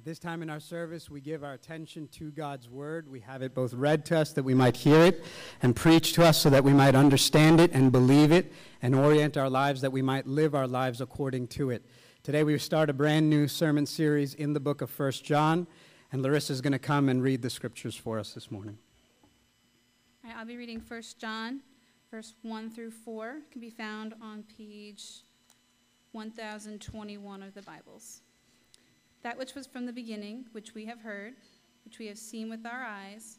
At this time in our service, we give our attention to God's Word. We have it both read to us that we might hear it and preached to us so that we might understand it and believe it and orient our lives that we might live our lives according to it. Today we start a brand new sermon series in the book of 1 John, and Larissa is going to come and read the scriptures for us this morning. I'll be reading 1 John, verse 1 through 4. It can be found on page 1021 of the Bibles. That which was from the beginning, which we have heard, which we have seen with our eyes,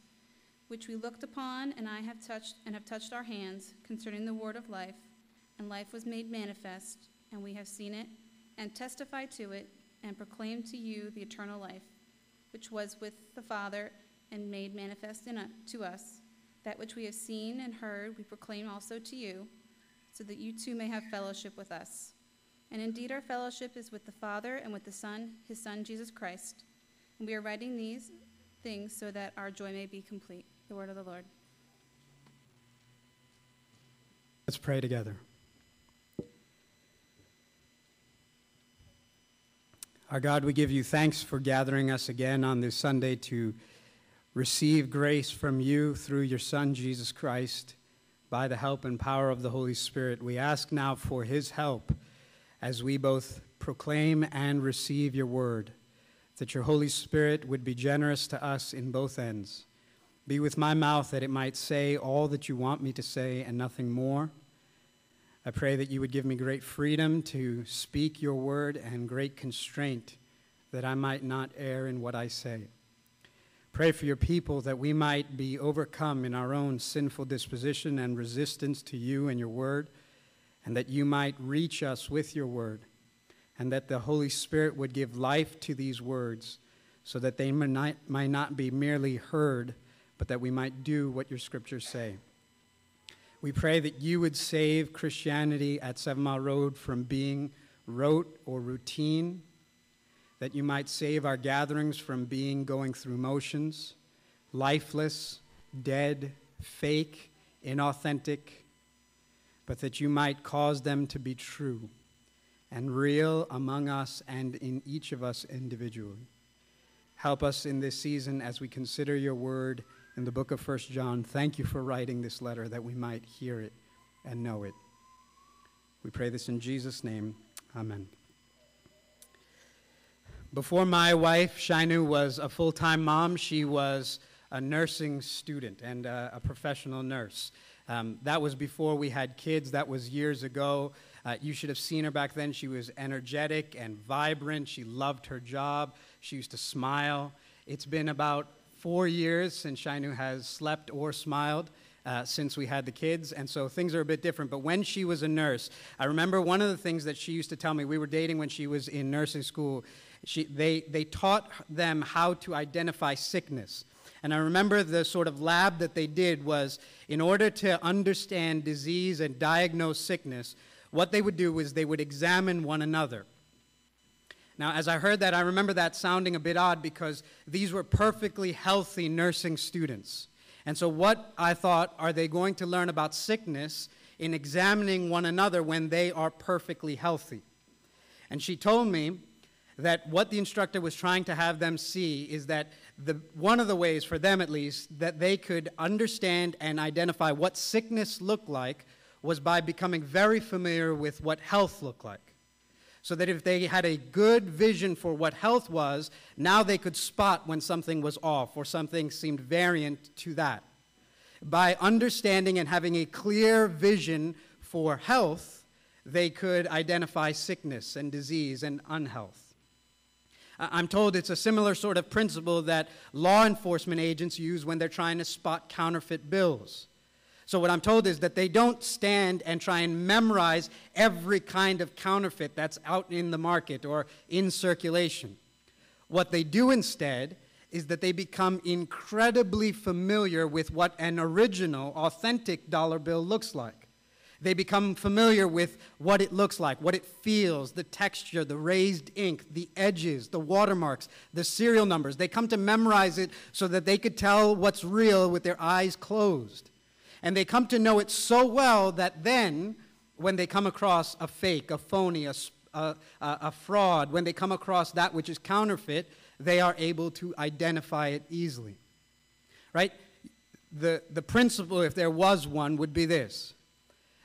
which we looked upon and I have touched and have touched our hands concerning the word of life, and life was made manifest, and we have seen it, and testified to it, and proclaimed to you the eternal life, which was with the Father and made manifest in to us. That which we have seen and heard, we proclaim also to you, so that you too may have fellowship with us. And indeed, our fellowship is with the Father and with the Son, his Son, Jesus Christ. And we are writing these things so that our joy may be complete. The word of the Lord. Let's pray together. Our God, we give you thanks for gathering us again on this Sunday to receive grace from you through your Son, Jesus Christ, by the help and power of the Holy Spirit. We ask now for his help as we both proclaim and receive your word, that your Holy Spirit would be generous to us in both ends. Be with my mouth that it might say all that you want me to say and nothing more. I pray that you would give me great freedom to speak your word and great constraint that I might not err in what I say. Pray for your people that we might be overcome in our own sinful disposition and resistance to you and your word and that you might reach us with your word, and that the Holy Spirit would give life to these words, so that they might not, be merely heard, but that we might do what your scriptures say. We pray that you would save Christianity at Seven Mile Road from being rote or routine, that you might save our gatherings from being going through motions, lifeless, dead, fake, inauthentic, but that you might cause them to be true and real among us and in each of us individually. Help us in this season as we consider your word in the book of 1 John. Thank you for writing this letter that we might hear it and know it. We pray this in Jesus' name. Amen. Before my wife, Shainu, was a full time mom, she was a nursing student and a, a professional nurse. Um, that was before we had kids, that was years ago. Uh, you should have seen her back then. She was energetic and vibrant. She loved her job. She used to smile. It's been about four years since Shainu has slept or smiled. Uh, since we had the kids, and so things are a bit different. But when she was a nurse, I remember one of the things that she used to tell me. We were dating when she was in nursing school. She, they, they taught them how to identify sickness. And I remember the sort of lab that they did was in order to understand disease and diagnose sickness, what they would do was they would examine one another. Now, as I heard that, I remember that sounding a bit odd because these were perfectly healthy nursing students. And so, what I thought, are they going to learn about sickness in examining one another when they are perfectly healthy? And she told me that what the instructor was trying to have them see is that the, one of the ways, for them at least, that they could understand and identify what sickness looked like was by becoming very familiar with what health looked like. So that if they had a good vision for what health was, now they could spot when something was off or something seemed variant to that. By understanding and having a clear vision for health, they could identify sickness and disease and unhealth. I'm told it's a similar sort of principle that law enforcement agents use when they're trying to spot counterfeit bills. So, what I'm told is that they don't stand and try and memorize every kind of counterfeit that's out in the market or in circulation. What they do instead is that they become incredibly familiar with what an original, authentic dollar bill looks like. They become familiar with what it looks like, what it feels, the texture, the raised ink, the edges, the watermarks, the serial numbers. They come to memorize it so that they could tell what's real with their eyes closed. And they come to know it so well that then, when they come across a fake, a phony, a, a, a, fraud, when they come across that which is counterfeit, they are able to identify it easily. Right? The, the principle, if there was one, would be this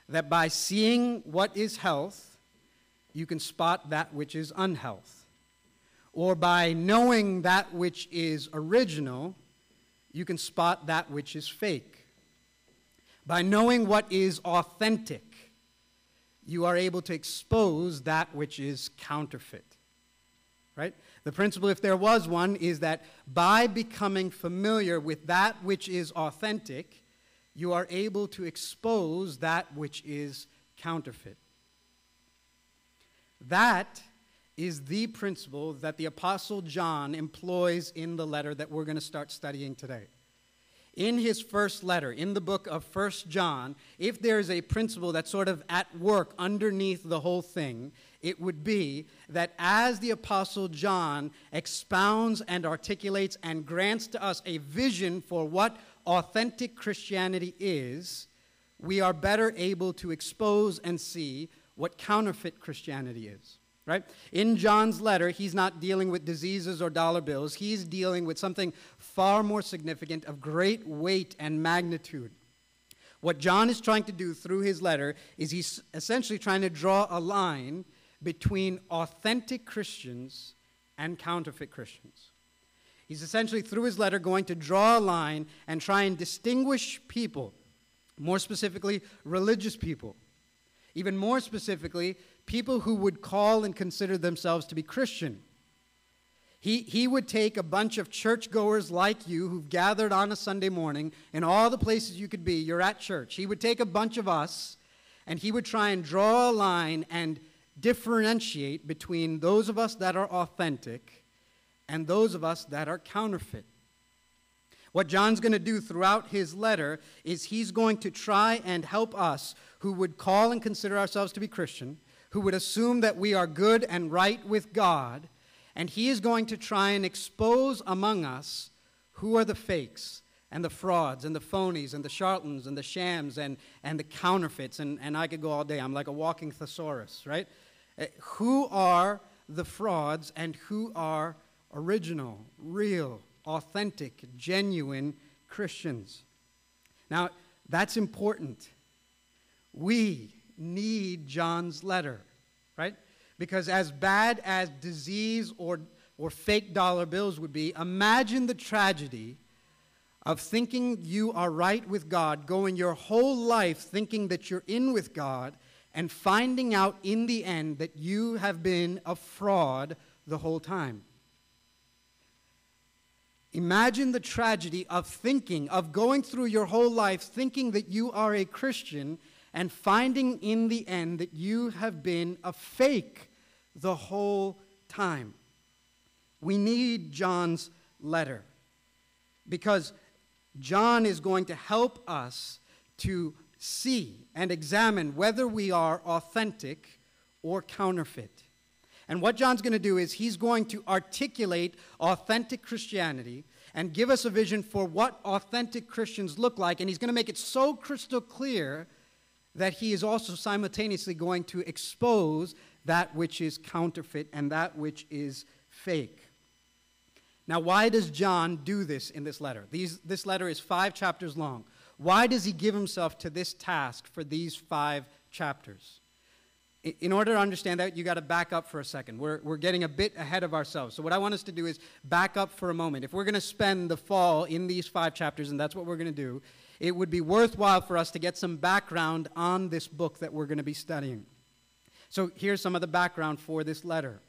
that by seeing what is health, you can spot that which is unhealth. Or by knowing that which is original, you can spot that which is fake. By knowing what is authentic, you are able to expose that which is counterfeit. Right? The principle, if there was one, is that by becoming familiar with that which is authentic, you are able to expose that which is counterfeit. That is the principle that the Apostle John employs in the letter that we're going to start studying today in his first letter, in the book of First John, if there's a principle that's sort of at work underneath the whole thing, it would be that as the Apostle John expounds and articulates and grants to us a vision for what authentic Christianity is, we are better able to expose and see what counterfeit Christianity is right? In John's letter, he's not dealing with diseases or dollar bills. He's dealing with something far more significant of great weight and magnitude. What John is trying to do through his letter is he's essentially trying to draw a line between authentic Christians and counterfeit Christians. He's essentially, through his letter, going to draw a line and try and distinguish people, more specifically, religious people. Even more specifically, people who would call and consider themselves to be Christian. He, he would take a bunch of churchgoers like you who've gathered on a Sunday morning in all the places you could be, you're at church. He would take a bunch of us and he would try and draw a line and differentiate between those of us that are authentic and those of us that are counterfeit. What John's going to do throughout his letter is he's going to try and help us who would call and consider ourselves to be Christian who would assume that we are good and right with God, and he is going to try and expose among us who are the fakes and the frauds and the phonies and the charlatans and the shams and, and the counterfeits. And, and I could go all day. I'm like a walking thesaurus, right? Uh, who are the frauds and who are original, real, authentic, genuine Christians? Now, that's important. We need John's letter, right? Because as bad as disease or, or fake dollar bills would be, imagine the tragedy of thinking you are right with God, going your whole life thinking that you're in with God, and finding out in the end that you have been a fraud the whole time. Imagine the tragedy of thinking, of going through your whole life thinking that you are a Christian and finding in the end that you have been a fake the whole time. We need John's letter because John is going to help us to see and examine whether we are authentic or counterfeit. And what John's going to do is he's going to articulate authentic Christianity and give us a vision for what authentic Christians look like. And he's going to make it so crystal clear that he is also simultaneously going to expose that which is counterfeit and that which is fake. Now, why does John do this in this letter? These, this letter is five chapters long. Why does he give himself to this task for these five chapters? In order to understand that, you got to back up for a second. We're, we're getting a bit ahead of ourselves. So, what I want us to do is back up for a moment. If we're going to spend the fall in these five chapters, and that's what we're going to do, it would be worthwhile for us to get some background on this book that we're going to be studying. So here's some of the background for this letter.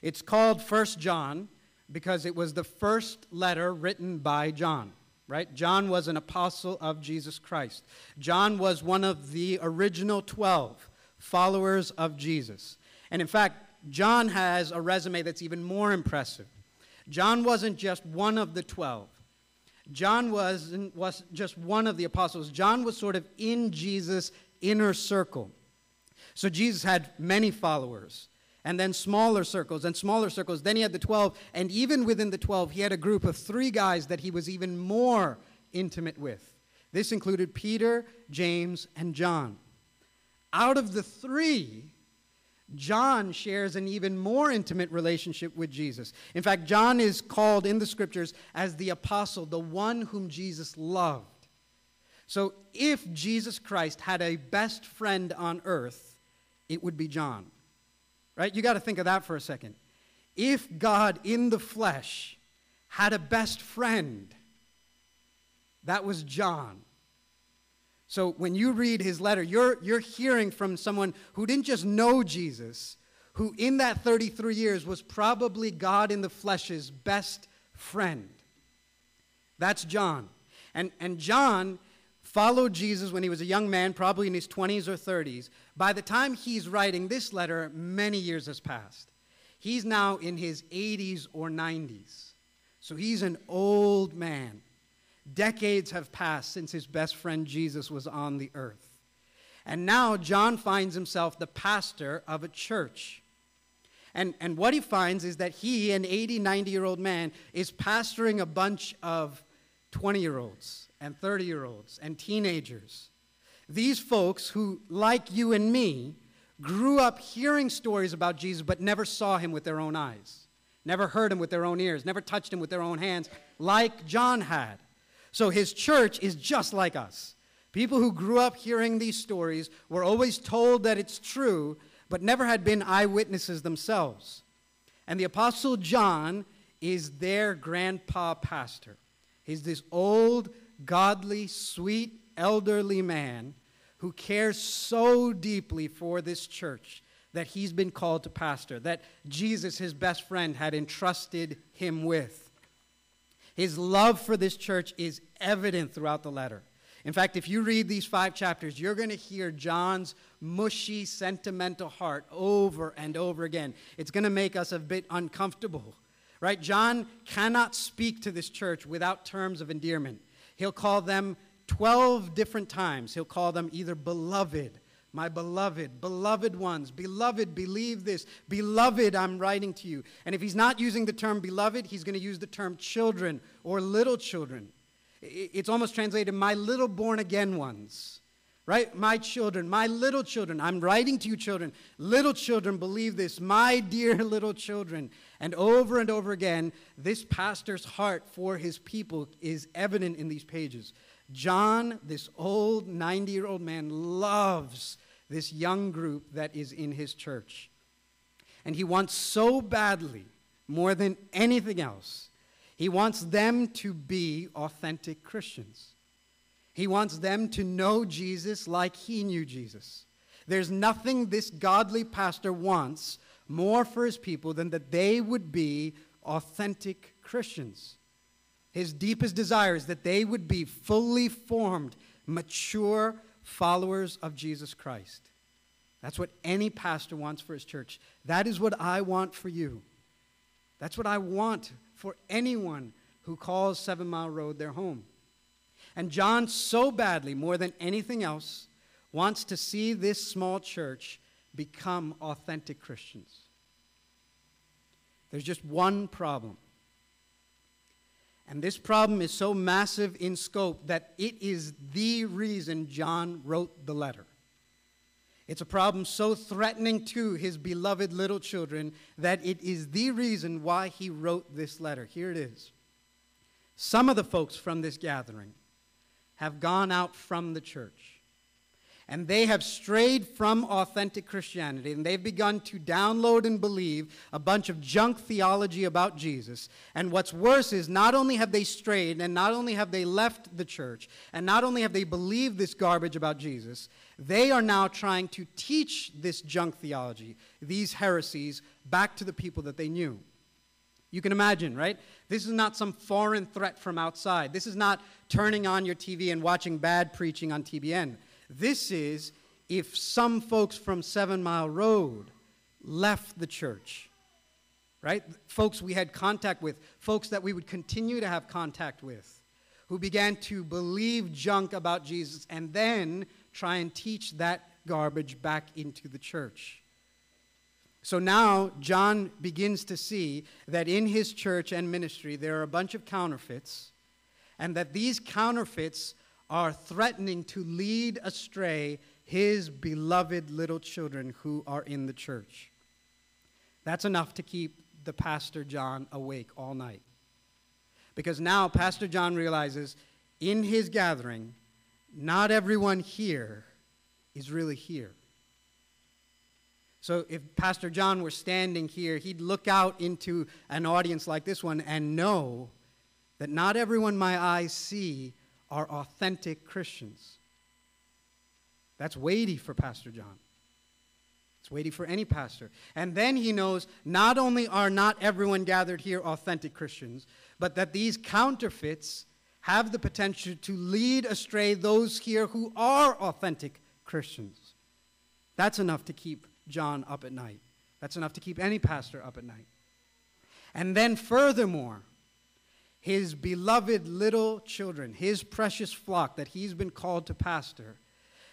It's called First John because it was the first letter written by John, right? John was an apostle of Jesus Christ. John was one of the original 12 followers of Jesus. And in fact, John has a resume that's even more impressive. John wasn't just one of the 12. John wasn't was just one of the apostles. John was sort of in Jesus' inner circle. So Jesus had many followers, and then smaller circles and smaller circles. Then he had the 12, and even within the 12, he had a group of three guys that he was even more intimate with. This included Peter, James, and John. Out of the three, John shares an even more intimate relationship with Jesus. In fact, John is called in the scriptures as the apostle, the one whom Jesus loved. So if Jesus Christ had a best friend on earth, it would be John. Right? You got to think of that for a second. If God in the flesh had a best friend, that was John. So when you read his letter, you're, you're hearing from someone who didn't just know Jesus, who in that 33 years was probably God in the flesh's best friend. That's John. And, and John followed Jesus when he was a young man, probably in his 20s or 30s. By the time he's writing this letter, many years has passed. He's now in his 80s or 90s. So he's an old man. Decades have passed since his best friend Jesus was on the earth. And now John finds himself the pastor of a church. And, and what he finds is that he, an 80, 90 year old man, is pastoring a bunch of 20 year olds and 30 year olds and teenagers. These folks who, like you and me, grew up hearing stories about Jesus but never saw him with their own eyes, never heard him with their own ears, never touched him with their own hands, like John had. So his church is just like us. People who grew up hearing these stories were always told that it's true, but never had been eyewitnesses themselves. And the Apostle John is their grandpa pastor. He's this old, godly, sweet, elderly man who cares so deeply for this church that he's been called to pastor, that Jesus, his best friend, had entrusted him with. His love for this church is evident throughout the letter. In fact, if you read these five chapters, you're going to hear John's mushy, sentimental heart over and over again. It's going to make us a bit uncomfortable, right? John cannot speak to this church without terms of endearment. He'll call them 12 different times. He'll call them either beloved my beloved, beloved ones, beloved, believe this. Beloved, I'm writing to you. And if he's not using the term beloved, he's going to use the term children or little children. It's almost translated, my little born again ones, right? My children, my little children. I'm writing to you, children. Little children, believe this. My dear little children. And over and over again, this pastor's heart for his people is evident in these pages. John, this old 90 year old man, loves this young group that is in his church. And he wants so badly, more than anything else, he wants them to be authentic Christians. He wants them to know Jesus like he knew Jesus. There's nothing this godly pastor wants more for his people than that they would be authentic Christians. His deepest desire is that they would be fully formed, mature followers of Jesus Christ. That's what any pastor wants for his church. That is what I want for you. That's what I want for anyone who calls Seven Mile Road their home. And John, so badly, more than anything else, wants to see this small church become authentic Christians. There's just one problem. And this problem is so massive in scope that it is the reason John wrote the letter. It's a problem so threatening to his beloved little children that it is the reason why he wrote this letter. Here it is. Some of the folks from this gathering have gone out from the church and they have strayed from authentic Christianity, and they've begun to download and believe a bunch of junk theology about Jesus. And what's worse is not only have they strayed, and not only have they left the church, and not only have they believed this garbage about Jesus, they are now trying to teach this junk theology, these heresies, back to the people that they knew. You can imagine, right? This is not some foreign threat from outside. This is not turning on your TV and watching bad preaching on TBN. This is if some folks from Seven Mile Road left the church, right? Folks we had contact with, folks that we would continue to have contact with, who began to believe junk about Jesus and then try and teach that garbage back into the church. So now John begins to see that in his church and ministry there are a bunch of counterfeits, and that these counterfeits are threatening to lead astray his beloved little children who are in the church. That's enough to keep the Pastor John awake all night. Because now Pastor John realizes in his gathering, not everyone here is really here. So if Pastor John were standing here, he'd look out into an audience like this one and know that not everyone my eyes see are authentic Christians. That's weighty for Pastor John. It's weighty for any pastor. And then he knows not only are not everyone gathered here authentic Christians, but that these counterfeits have the potential to lead astray those here who are authentic Christians. That's enough to keep John up at night. That's enough to keep any pastor up at night. And then, furthermore, his beloved little children, his precious flock that he's been called to pastor,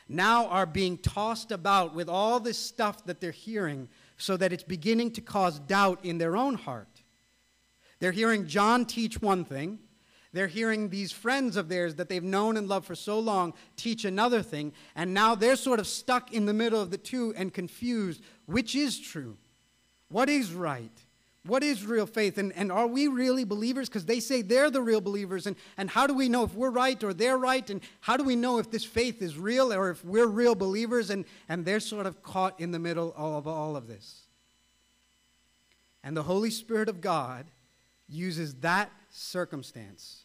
now are being tossed about with all this stuff that they're hearing so that it's beginning to cause doubt in their own heart. They're hearing John teach one thing, they're hearing these friends of theirs that they've known and loved for so long teach another thing, and now they're sort of stuck in the middle of the two and confused which is true? What is right? What is real faith? And, and are we really believers? Because they say they're the real believers. And, and how do we know if we're right or they're right? And how do we know if this faith is real or if we're real believers? And, and they're sort of caught in the middle of all of this. And the Holy Spirit of God uses that circumstance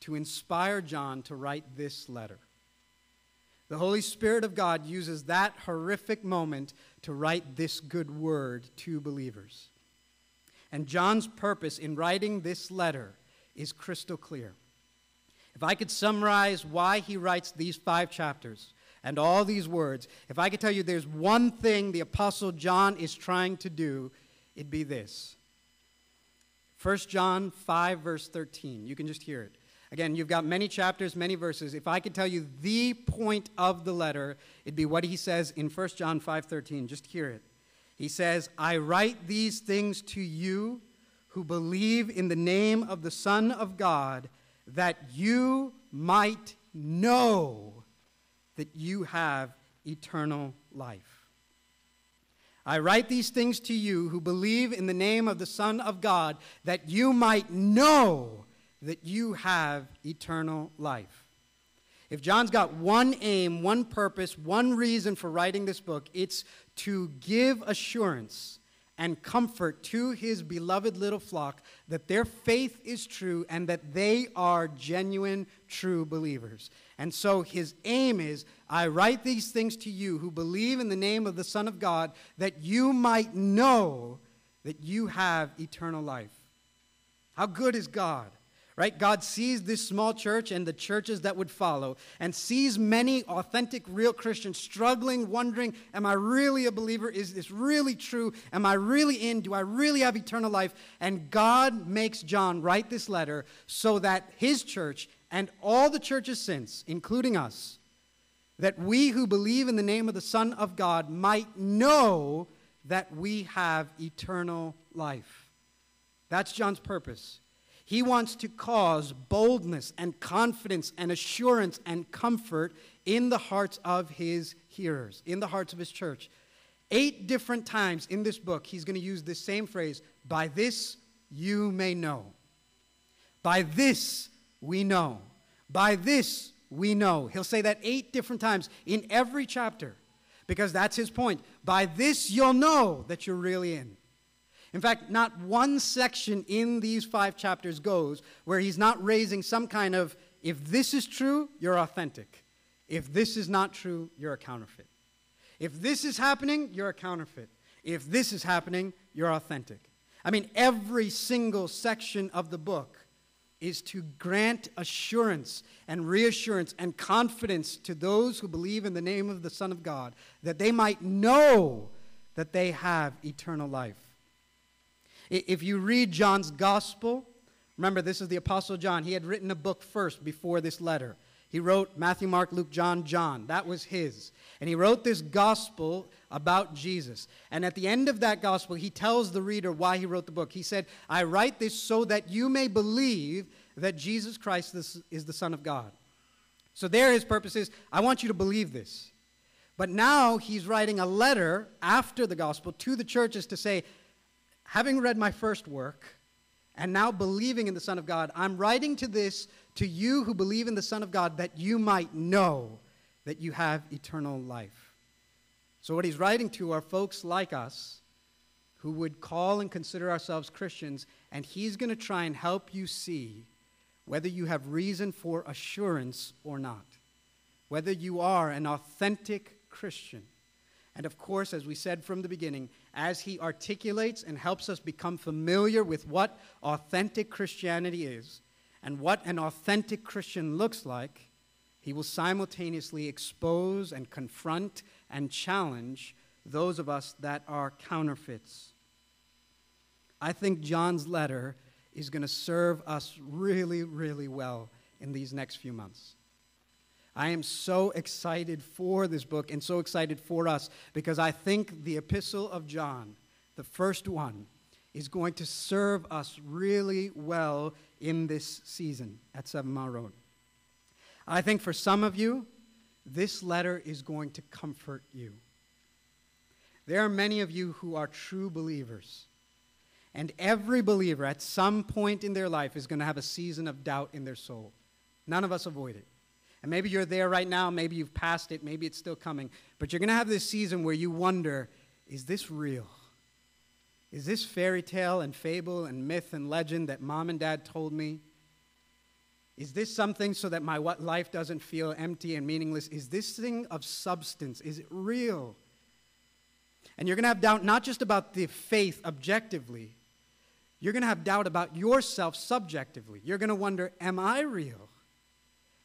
to inspire John to write this letter. The Holy Spirit of God uses that horrific moment to write this good word to believers. And John's purpose in writing this letter is crystal clear. If I could summarize why he writes these five chapters and all these words, if I could tell you there's one thing the Apostle John is trying to do, it'd be this 1 John 5, verse 13. You can just hear it. Again, you've got many chapters, many verses. If I could tell you the point of the letter, it'd be what he says in 1 John 5:13. Just hear it. He says, "I write these things to you who believe in the name of the Son of God, that you might know that you have eternal life." I write these things to you who believe in the name of the Son of God, that you might know that you have eternal life. If John's got one aim, one purpose, one reason for writing this book, it's to give assurance and comfort to his beloved little flock that their faith is true and that they are genuine, true believers. And so his aim is I write these things to you who believe in the name of the Son of God, that you might know that you have eternal life. How good is God? Right? God sees this small church and the churches that would follow and sees many authentic, real Christians struggling, wondering, Am I really a believer? Is this really true? Am I really in? Do I really have eternal life? And God makes John write this letter so that his church and all the churches since, including us, that we who believe in the name of the Son of God might know that we have eternal life. That's John's purpose. He wants to cause boldness and confidence and assurance and comfort in the hearts of his hearers, in the hearts of his church. Eight different times in this book, he's going to use this same phrase By this you may know. By this we know. By this we know. He'll say that eight different times in every chapter because that's his point. By this you'll know that you're really in. In fact, not one section in these five chapters goes where he's not raising some kind of if this is true, you're authentic. If this is not true, you're a counterfeit. If this is happening, you're a counterfeit. If this is happening, you're authentic. I mean, every single section of the book is to grant assurance and reassurance and confidence to those who believe in the name of the Son of God, that they might know that they have eternal life. If you read John's gospel, remember this is the Apostle John. He had written a book first before this letter. He wrote Matthew, Mark, Luke, John, John. That was his. And he wrote this gospel about Jesus. And at the end of that gospel, he tells the reader why he wrote the book. He said, I write this so that you may believe that Jesus Christ is the Son of God. So there his purpose is I want you to believe this. But now he's writing a letter after the gospel to the churches to say, having read my first work and now believing in the Son of God, I'm writing to this to you who believe in the Son of God that you might know that you have eternal life. So, what he's writing to are folks like us who would call and consider ourselves Christians, and he's going to try and help you see whether you have reason for assurance or not, whether you are an authentic Christian. And of course, as we said from the beginning, as he articulates and helps us become familiar with what authentic Christianity is and what an authentic Christian looks like, he will simultaneously expose and confront and challenge those of us that are counterfeits. I think John's letter is going to serve us really, really well in these next few months. I am so excited for this book and so excited for us because I think the Epistle of John, the first one, is going to serve us really well in this season at Seven Mile Road. I think for some of you, this letter is going to comfort you. There are many of you who are true believers. And every believer at some point in their life is going to have a season of doubt in their soul. None of us avoid it. And maybe you're there right now, maybe you've passed it, maybe it's still coming. But you're going to have this season where you wonder is this real? Is this fairy tale and fable and myth and legend that mom and dad told me? Is this something so that my life doesn't feel empty and meaningless? Is this thing of substance? Is it real? And you're going to have doubt not just about the faith objectively, you're going to have doubt about yourself subjectively. You're going to wonder, am I real?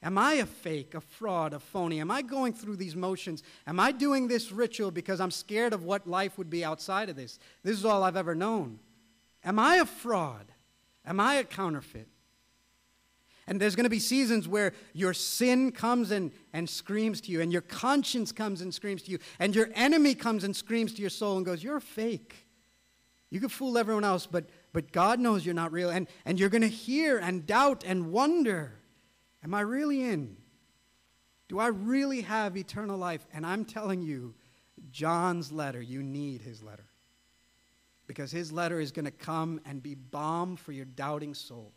Am I a fake, a fraud, a phony? Am I going through these motions? Am I doing this ritual because I'm scared of what life would be outside of this? This is all I've ever known. Am I a fraud? Am I a counterfeit? And there's going to be seasons where your sin comes and, and screams to you, and your conscience comes and screams to you, and your enemy comes and screams to your soul and goes, You're fake. You can fool everyone else, but, but God knows you're not real. And, and you're going to hear and doubt and wonder Am I really in? Do I really have eternal life? And I'm telling you, John's letter, you need his letter. Because his letter is going to come and be balm for your doubting soul.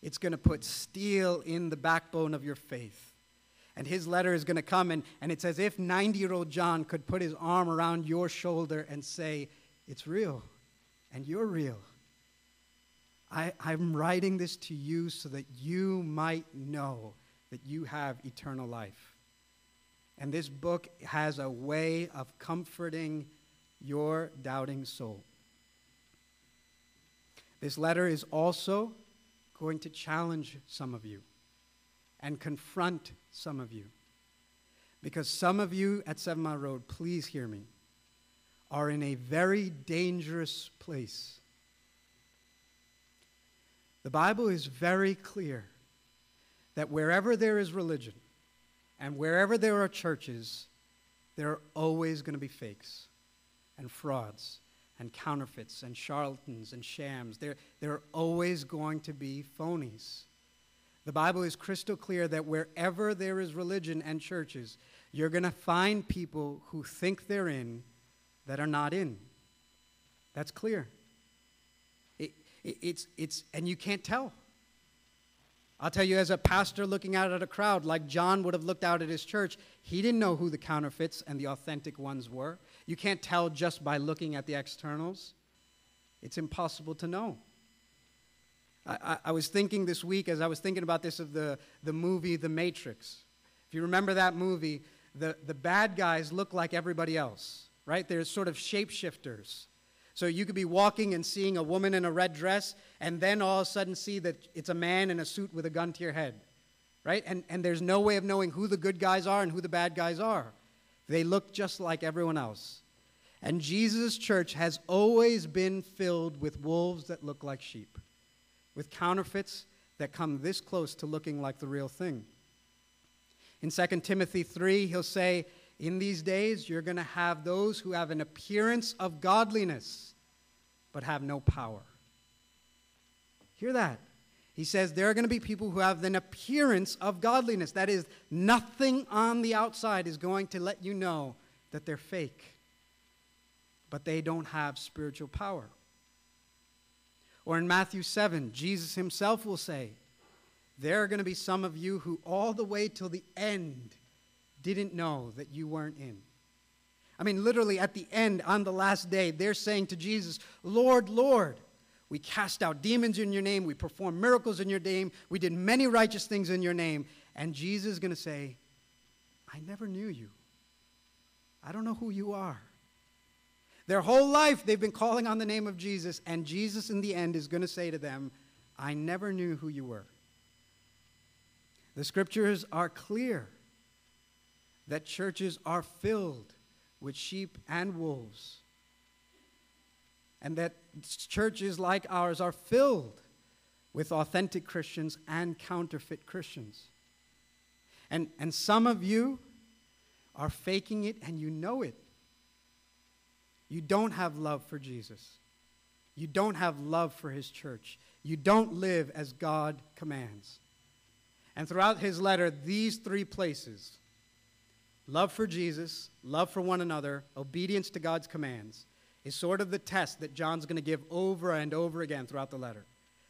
It's going to put steel in the backbone of your faith. And his letter is going to come, and, and it's as if 90 year old John could put his arm around your shoulder and say, It's real, and you're real. I, I'm writing this to you so that you might know that you have eternal life. And this book has a way of comforting your doubting soul. This letter is also going to challenge some of you and confront some of you. Because some of you at Seven Mile Road, please hear me, are in a very dangerous place. The Bible is very clear that wherever there is religion and wherever there are churches, there are always going to be fakes and frauds and counterfeits and charlatans and shams. There, there are always going to be phonies. The Bible is crystal clear that wherever there is religion and churches, you're going to find people who think they're in that are not in. That's clear. It, it, it's, it's, and you can't tell. I'll tell you, as a pastor looking out at a crowd, like John would have looked out at his church, he didn't know who the counterfeits and the authentic ones were. You can't tell just by looking at the externals. It's impossible to know. I, I, I, was thinking this week, as I was thinking about this, of the, the movie The Matrix. If you remember that movie, the, the bad guys look like everybody else, right? They're sort of shapeshifters. So you could be walking and seeing a woman in a red dress, and then all of a sudden see that it's a man in a suit with a gun to your head, right? And, and there's no way of knowing who the good guys are and who the bad guys are. They look just like everyone else. And Jesus' church has always been filled with wolves that look like sheep, with counterfeits that come this close to looking like the real thing. In 2 Timothy 3, he'll say, In these days, you're going to have those who have an appearance of godliness, but have no power. Hear that? He says there are going to be people who have an appearance of godliness. That is, nothing on the outside is going to let you know that they're fake, but they don't have spiritual power. Or in Matthew 7, Jesus himself will say, There are going to be some of you who, all the way till the end, didn't know that you weren't in. I mean, literally at the end, on the last day, they're saying to Jesus, Lord, Lord, we cast out demons in your name. We performed miracles in your name. We did many righteous things in your name. And Jesus is going to say, I never knew you. I don't know who you are. Their whole life, they've been calling on the name of Jesus. And Jesus, in the end, is going to say to them, I never knew who you were. The scriptures are clear that churches are filled with sheep and wolves and that churches like ours are filled with authentic Christians and counterfeit Christians. And, and some of you are faking it and you know it. You don't have love for Jesus. You don't have love for his church. You don't live as God commands. And throughout his letter, these three places love for Jesus, love for one another, obedience to God's commands is sort of the test that John's going to give over and over again throughout the letter.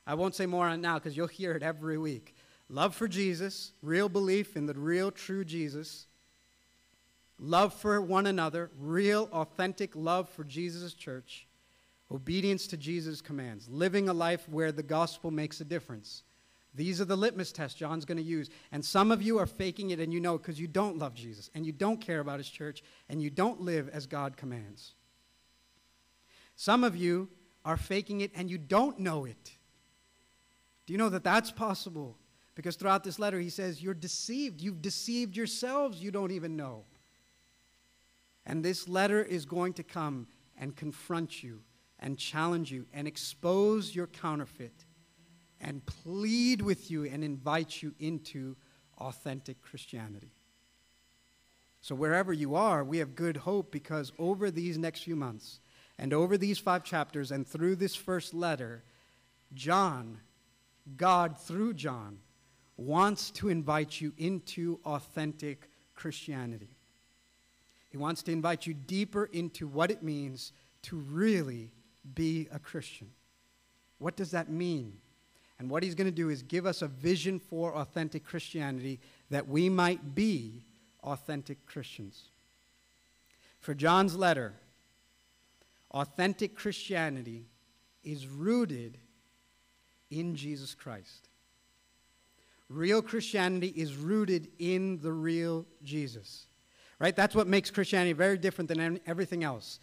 I won't say more on it now because you'll hear it every week. Love for Jesus, real belief in the real, true Jesus. Love for one another, real, authentic love for Jesus' church. Obedience to Jesus' commands. Living a life where the gospel makes a difference. These are the litmus tests John's going to use. And some of you are faking it and you know because you don't love Jesus and you don't care about his church and you don't live as God commands. Some of you are faking it and you don't know it. Do you know that that's possible? Because throughout this letter, he says, You're deceived. You've deceived yourselves. You don't even know. And this letter is going to come and confront you and challenge you and expose your counterfeit and plead with you and invite you into authentic Christianity. So, wherever you are, we have good hope because over these next few months, and over these five chapters and through this first letter, John, God through John, wants to invite you into authentic Christianity. He wants to invite you deeper into what it means to really be a Christian. What does that mean? And what he's going to do is give us a vision for authentic Christianity that we might be authentic Christians. For John's letter, Authentic Christianity is rooted in Jesus Christ. Real Christianity is rooted in the real Jesus. Right? That's what makes Christianity very different than everything else.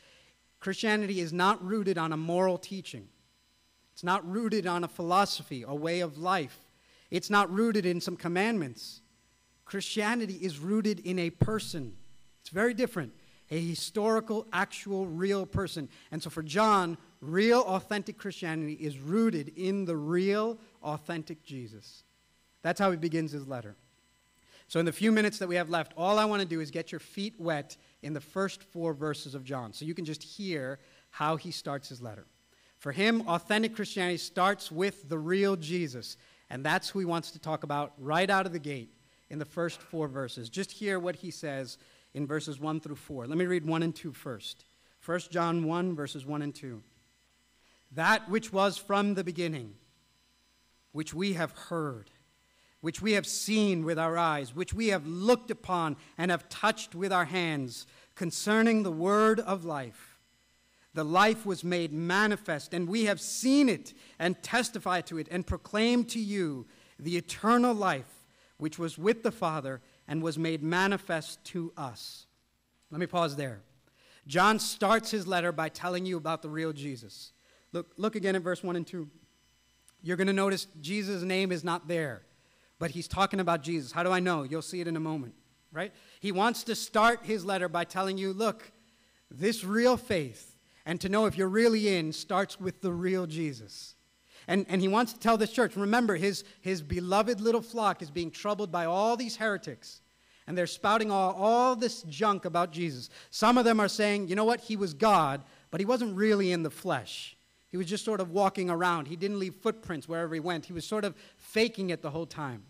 Christianity is not rooted on a moral teaching. It's not rooted on a philosophy, a way of life. It's not rooted in some commandments. Christianity is rooted in a person. It's very different a historical, actual, real person. And so for John, real, authentic Christianity is rooted in the real, authentic Jesus. That's how he begins his letter. So, in the few minutes that we have left, all I want to do is get your feet wet in the first four verses of John so you can just hear how he starts his letter. For him, authentic Christianity starts with the real Jesus, and that's who he wants to talk about right out of the gate in the first four verses. Just hear what he says in verses 1 through 4. Let me read 1 and 2 first. 1 John 1, verses 1 and 2. That which was from the beginning, which we have heard, which we have seen with our eyes, which we have looked upon and have touched with our hands, concerning the word of life. The life was made manifest, and we have seen it and testified to it and proclaimed to you the eternal life which was with the Father and was made manifest to us. Let me pause there. John starts his letter by telling you about the real Jesus. Look, look again at verse 1 and 2. You're going to notice Jesus' name is not there, but he's talking about Jesus. How do I know? You'll see it in a moment, right? He wants to start his letter by telling you, look, this real faith, and to know if you're really in, starts with the real Jesus. And, and he wants to tell this church remember, his, his beloved little flock is being troubled by all these heretics. And they're spouting all, all this junk about Jesus. Some of them are saying, you know what, he was God, but he wasn't really in the flesh. He was just sort of walking around. He didn't leave footprints wherever he went. He was sort of faking it the whole time.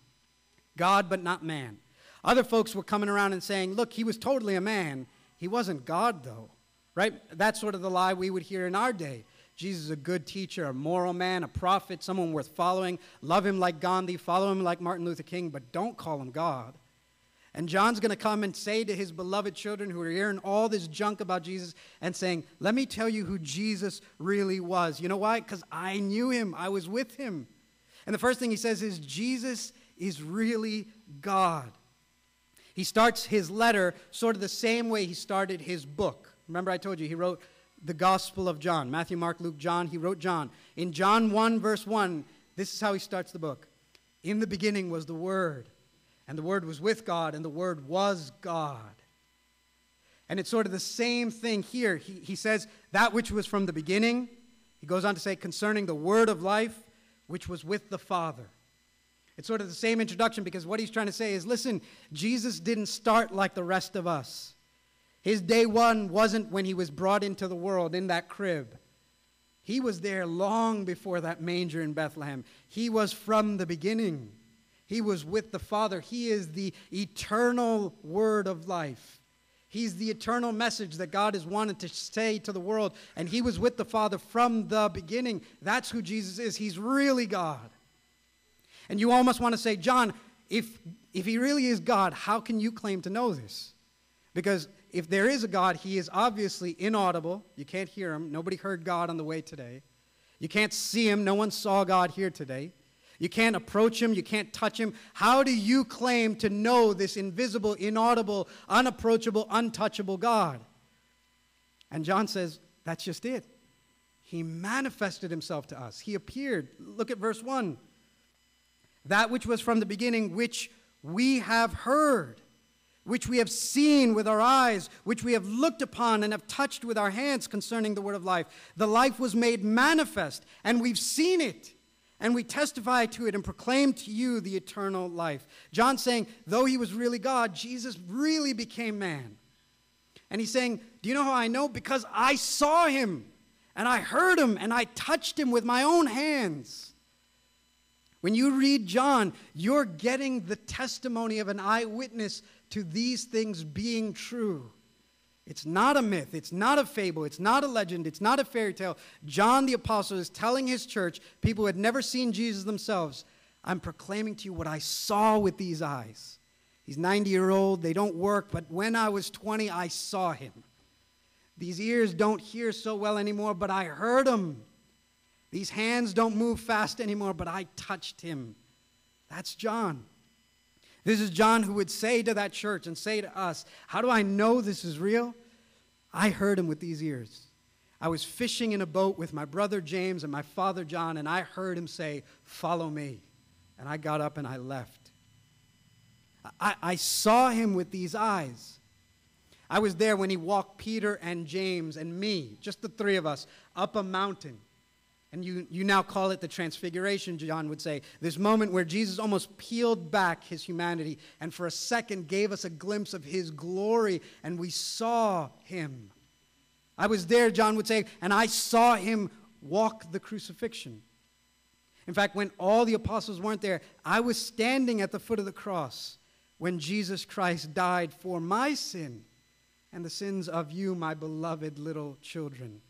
God, but not man. Other folks were coming around and saying, look, he was totally a man. He wasn't God, though. Right? That's sort of the lie we would hear in our day. Jesus is a good teacher, a moral man, a prophet, someone worth following. Love him like Gandhi, follow him like Martin Luther King, but don't call him God. And John's going to come and say to his beloved children who are hearing all this junk about Jesus and saying, Let me tell you who Jesus really was. You know why? Because I knew him, I was with him. And the first thing he says is, Jesus is really God. He starts his letter sort of the same way he started his book. Remember, I told you he wrote the Gospel of John Matthew, Mark, Luke, John. He wrote John. In John 1, verse 1, this is how he starts the book In the beginning was the Word, and the Word was with God, and the Word was God. And it's sort of the same thing here. He, he says, That which was from the beginning. He goes on to say, concerning the Word of life, which was with the Father. It's sort of the same introduction because what he's trying to say is listen, Jesus didn't start like the rest of us. His day one wasn't when he was brought into the world in that crib. He was there long before that manger in Bethlehem. He was from the beginning. He was with the Father. He is the eternal word of life. He's the eternal message that God has wanted to say to the world. And he was with the Father from the beginning. That's who Jesus is. He's really God. And you almost want to say, John, if, if he really is God, how can you claim to know this? Because if there is a God, he is obviously inaudible. You can't hear him. Nobody heard God on the way today. You can't see him. No one saw God here today. You can't approach him. You can't touch him. How do you claim to know this invisible, inaudible, unapproachable, untouchable God? And John says, that's just it. He manifested himself to us. He appeared. Look at verse 1 that which was from the beginning, which we have heard, which we have seen with our eyes, which we have looked upon and have touched with our hands concerning the word of life. The life was made manifest, and we've seen it, and we testify to it and proclaim to you the eternal life. John saying, though he was really God, Jesus really became man. And he's saying, Do you know how I know? Because I saw him, and I heard him, and I touched him with my own hands. When you read John, you're getting the testimony of an eyewitness to these things being true. It's not a myth. It's not a fable. It's not a legend. It's not a fairy tale. John the Apostle is telling his church, people who had never seen Jesus themselves, I'm proclaiming to you what I saw with these eyes. He's 90 year old. They don't work, but when I was 20, I saw him. These ears don't hear so well anymore, but I heard him. These hands don't move fast anymore, but I touched him. That's John. This is John who would say to that church and say to us, How do I know this is real? I heard him with these ears. I was fishing in a boat with my brother James and my father John, and I heard him say, Follow me. And I got up and I left. I, I saw him with these eyes. I was there when he walked Peter and James and me, just the three of us, up a mountain and you, you now call it the transfiguration, John would say. This moment where Jesus almost peeled back his humanity and for a second gave us a glimpse of his glory, and we saw him. I was there, John would say, and I saw him walk the crucifixion. In fact, when all the apostles weren't there, I was standing at the foot of the cross when Jesus Christ died for my sin and the sins of you, my beloved little children.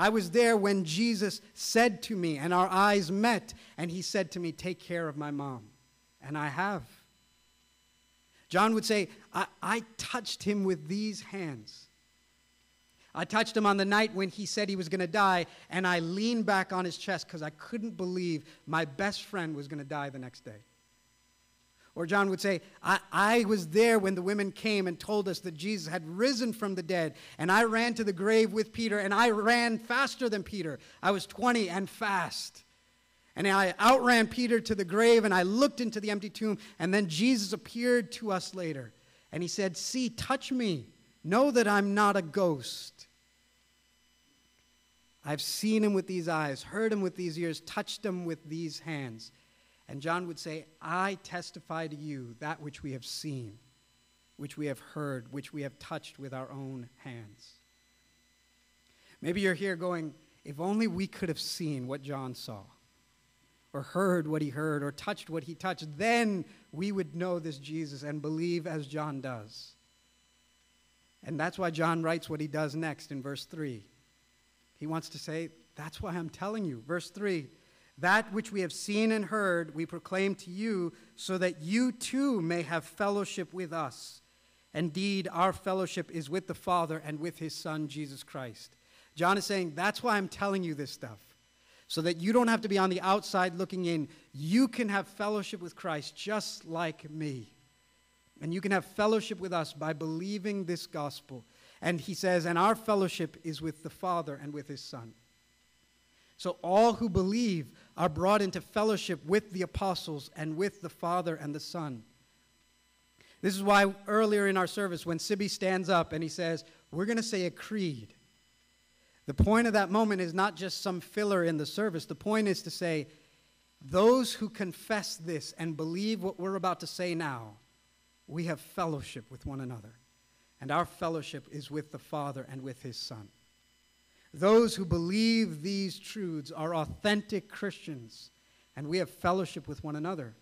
I was there when Jesus said to me, and our eyes met, and he said to me, Take care of my mom. And I have. John would say, I, I touched him with these hands. I touched him on the night when he said he was going to die, and I leaned back on his chest because I couldn't believe my best friend was going to die the next day. Or John would say, I, I, was there when the women came and told us that Jesus had risen from the dead, and I ran to the grave with Peter, and I ran faster than Peter. I was 20 and fast. And I outran Peter to the grave, and I looked into the empty tomb, and then Jesus appeared to us later. And he said, See, touch me. Know that I'm not a ghost. I've seen him with these eyes, heard him with these ears, touched him with these hands. And John would say, I testify to you that which we have seen, which we have heard, which we have touched with our own hands. Maybe you're here going, if only we could have seen what John saw, or heard what he heard, or touched what he touched, then we would know this Jesus and believe as John does. And that's why John writes what he does next in verse 3. He wants to say, That's why I'm telling you. Verse 3 That which we have seen and heard, we proclaim to you, so that you too may have fellowship with us. Indeed, our fellowship is with the Father and with his Son, Jesus Christ. John is saying, That's why I'm telling you this stuff. So that you don't have to be on the outside looking in. You can have fellowship with Christ just like me. And you can have fellowship with us by believing this gospel. And he says, And our fellowship is with the Father and with his Son. So all who believe are brought into fellowship with the apostles and with the Father and the Son. This is why earlier in our service, when Sibby stands up and he says, We're going to say a creed. The point of that moment is not just some filler in the service. The point is to say, those who confess this and believe what we're about to say now, we have fellowship with one another. And our fellowship is with the Father and with His Son. Those who believe these truths are authentic Christians, and we have fellowship with one another.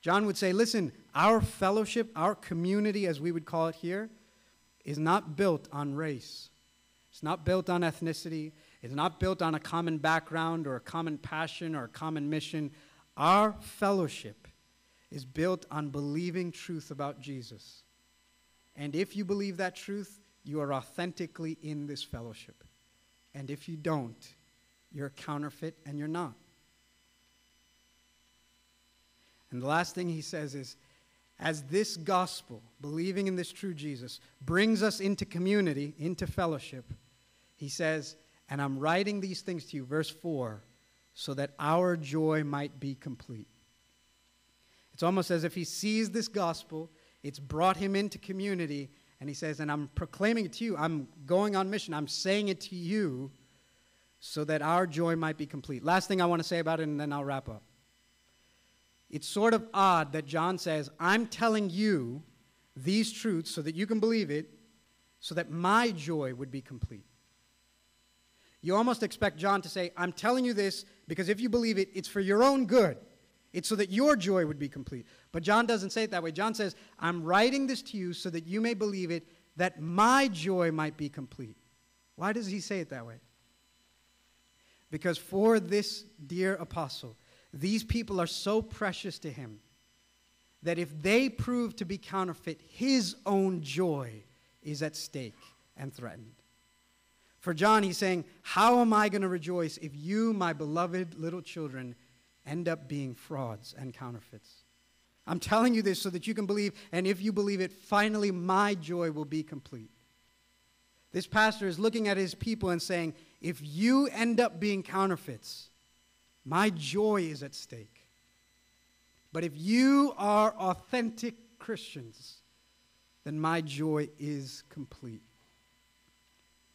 John would say, listen, our fellowship, our community, as we would call it here, is not built on race. It's not built on ethnicity. It's not built on a common background or a common passion or a common mission. Our fellowship is built on believing truth about Jesus. And if you believe that truth, you are authentically in this fellowship. And if you don't, you're a counterfeit and you're not. And the last thing he says is as this gospel, believing in this true Jesus, brings us into community, into fellowship, he says, And I'm writing these things to you, verse 4, so that our joy might be complete. It's almost as if he sees this gospel, it's brought him into community, and he says, And I'm proclaiming it to you. I'm going on mission. I'm saying it to you so that our joy might be complete. Last thing I want to say about it, and then I'll wrap up. It's sort of odd that John says, I'm telling you these truths so that you can believe it, so that my joy would be complete. You almost expect John to say, I'm telling you this because if you believe it, it's for your own good. It's so that your joy would be complete. But John doesn't say it that way. John says, I'm writing this to you so that you may believe it, that my joy might be complete. Why does he say it that way? Because for this dear apostle, these people are so precious to him that if they prove to be counterfeit, his own joy is at stake and threatened. For John, he's saying, How am I going to rejoice if you, my beloved little children, end up being frauds and counterfeits? I'm telling you this so that you can believe, and if you believe it, finally my joy will be complete. This pastor is looking at his people and saying, If you end up being counterfeits, my joy is at stake. But if you are authentic Christians, then my joy is complete.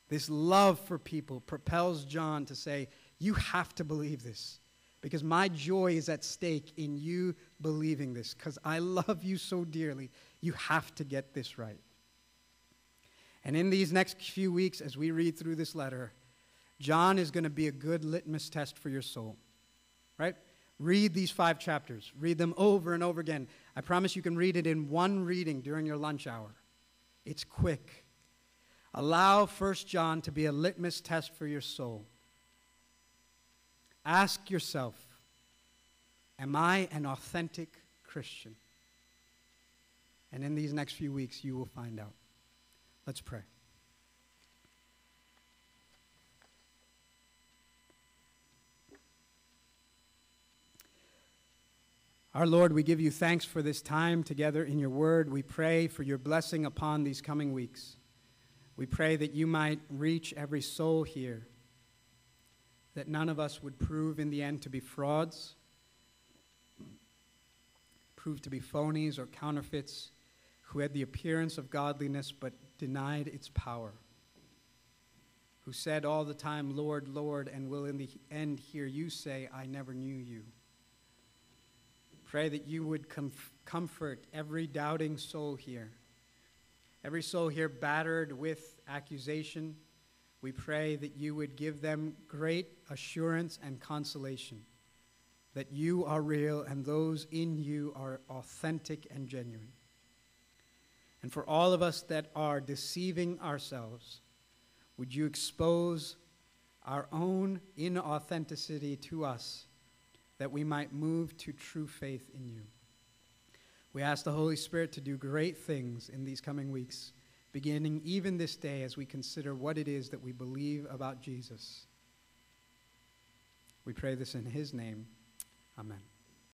This love for people propels John to say, You have to believe this because my joy is at stake in you believing this because I love you so dearly. You have to get this right. And in these next few weeks, as we read through this letter, John is going to be a good litmus test for your soul right? Read these five chapters. Read them over and over again. I promise you can read it in one reading during your lunch hour. It's quick. Allow 1 John to be a litmus test for your soul. Ask yourself Am I an authentic Christian? And in these next few weeks, you will find out. Let's pray. Our Lord, we give you thanks for this time together in your word. We pray for your blessing upon these coming weeks. We pray that you might reach every soul here, that none of us would prove in the end to be frauds, prove to be phonies or counterfeits, who had the appearance of godliness but denied its power, who said all the time, Lord, Lord, and will in the end hear you say, I never knew you. Pray that you would comf- comfort every doubting soul here, every soul here battered with accusation, We pray that you would give them great assurance and consolation that you are real and those in you are authentic and genuine. And for all of us that are deceiving ourselves, would you expose our own inauthenticity to us that we might move to true faith in you? We ask the Holy Spirit to do great things in these coming weeks, beginning even this day as we consider what it is that we believe about Jesus. We pray this in his name. Amen.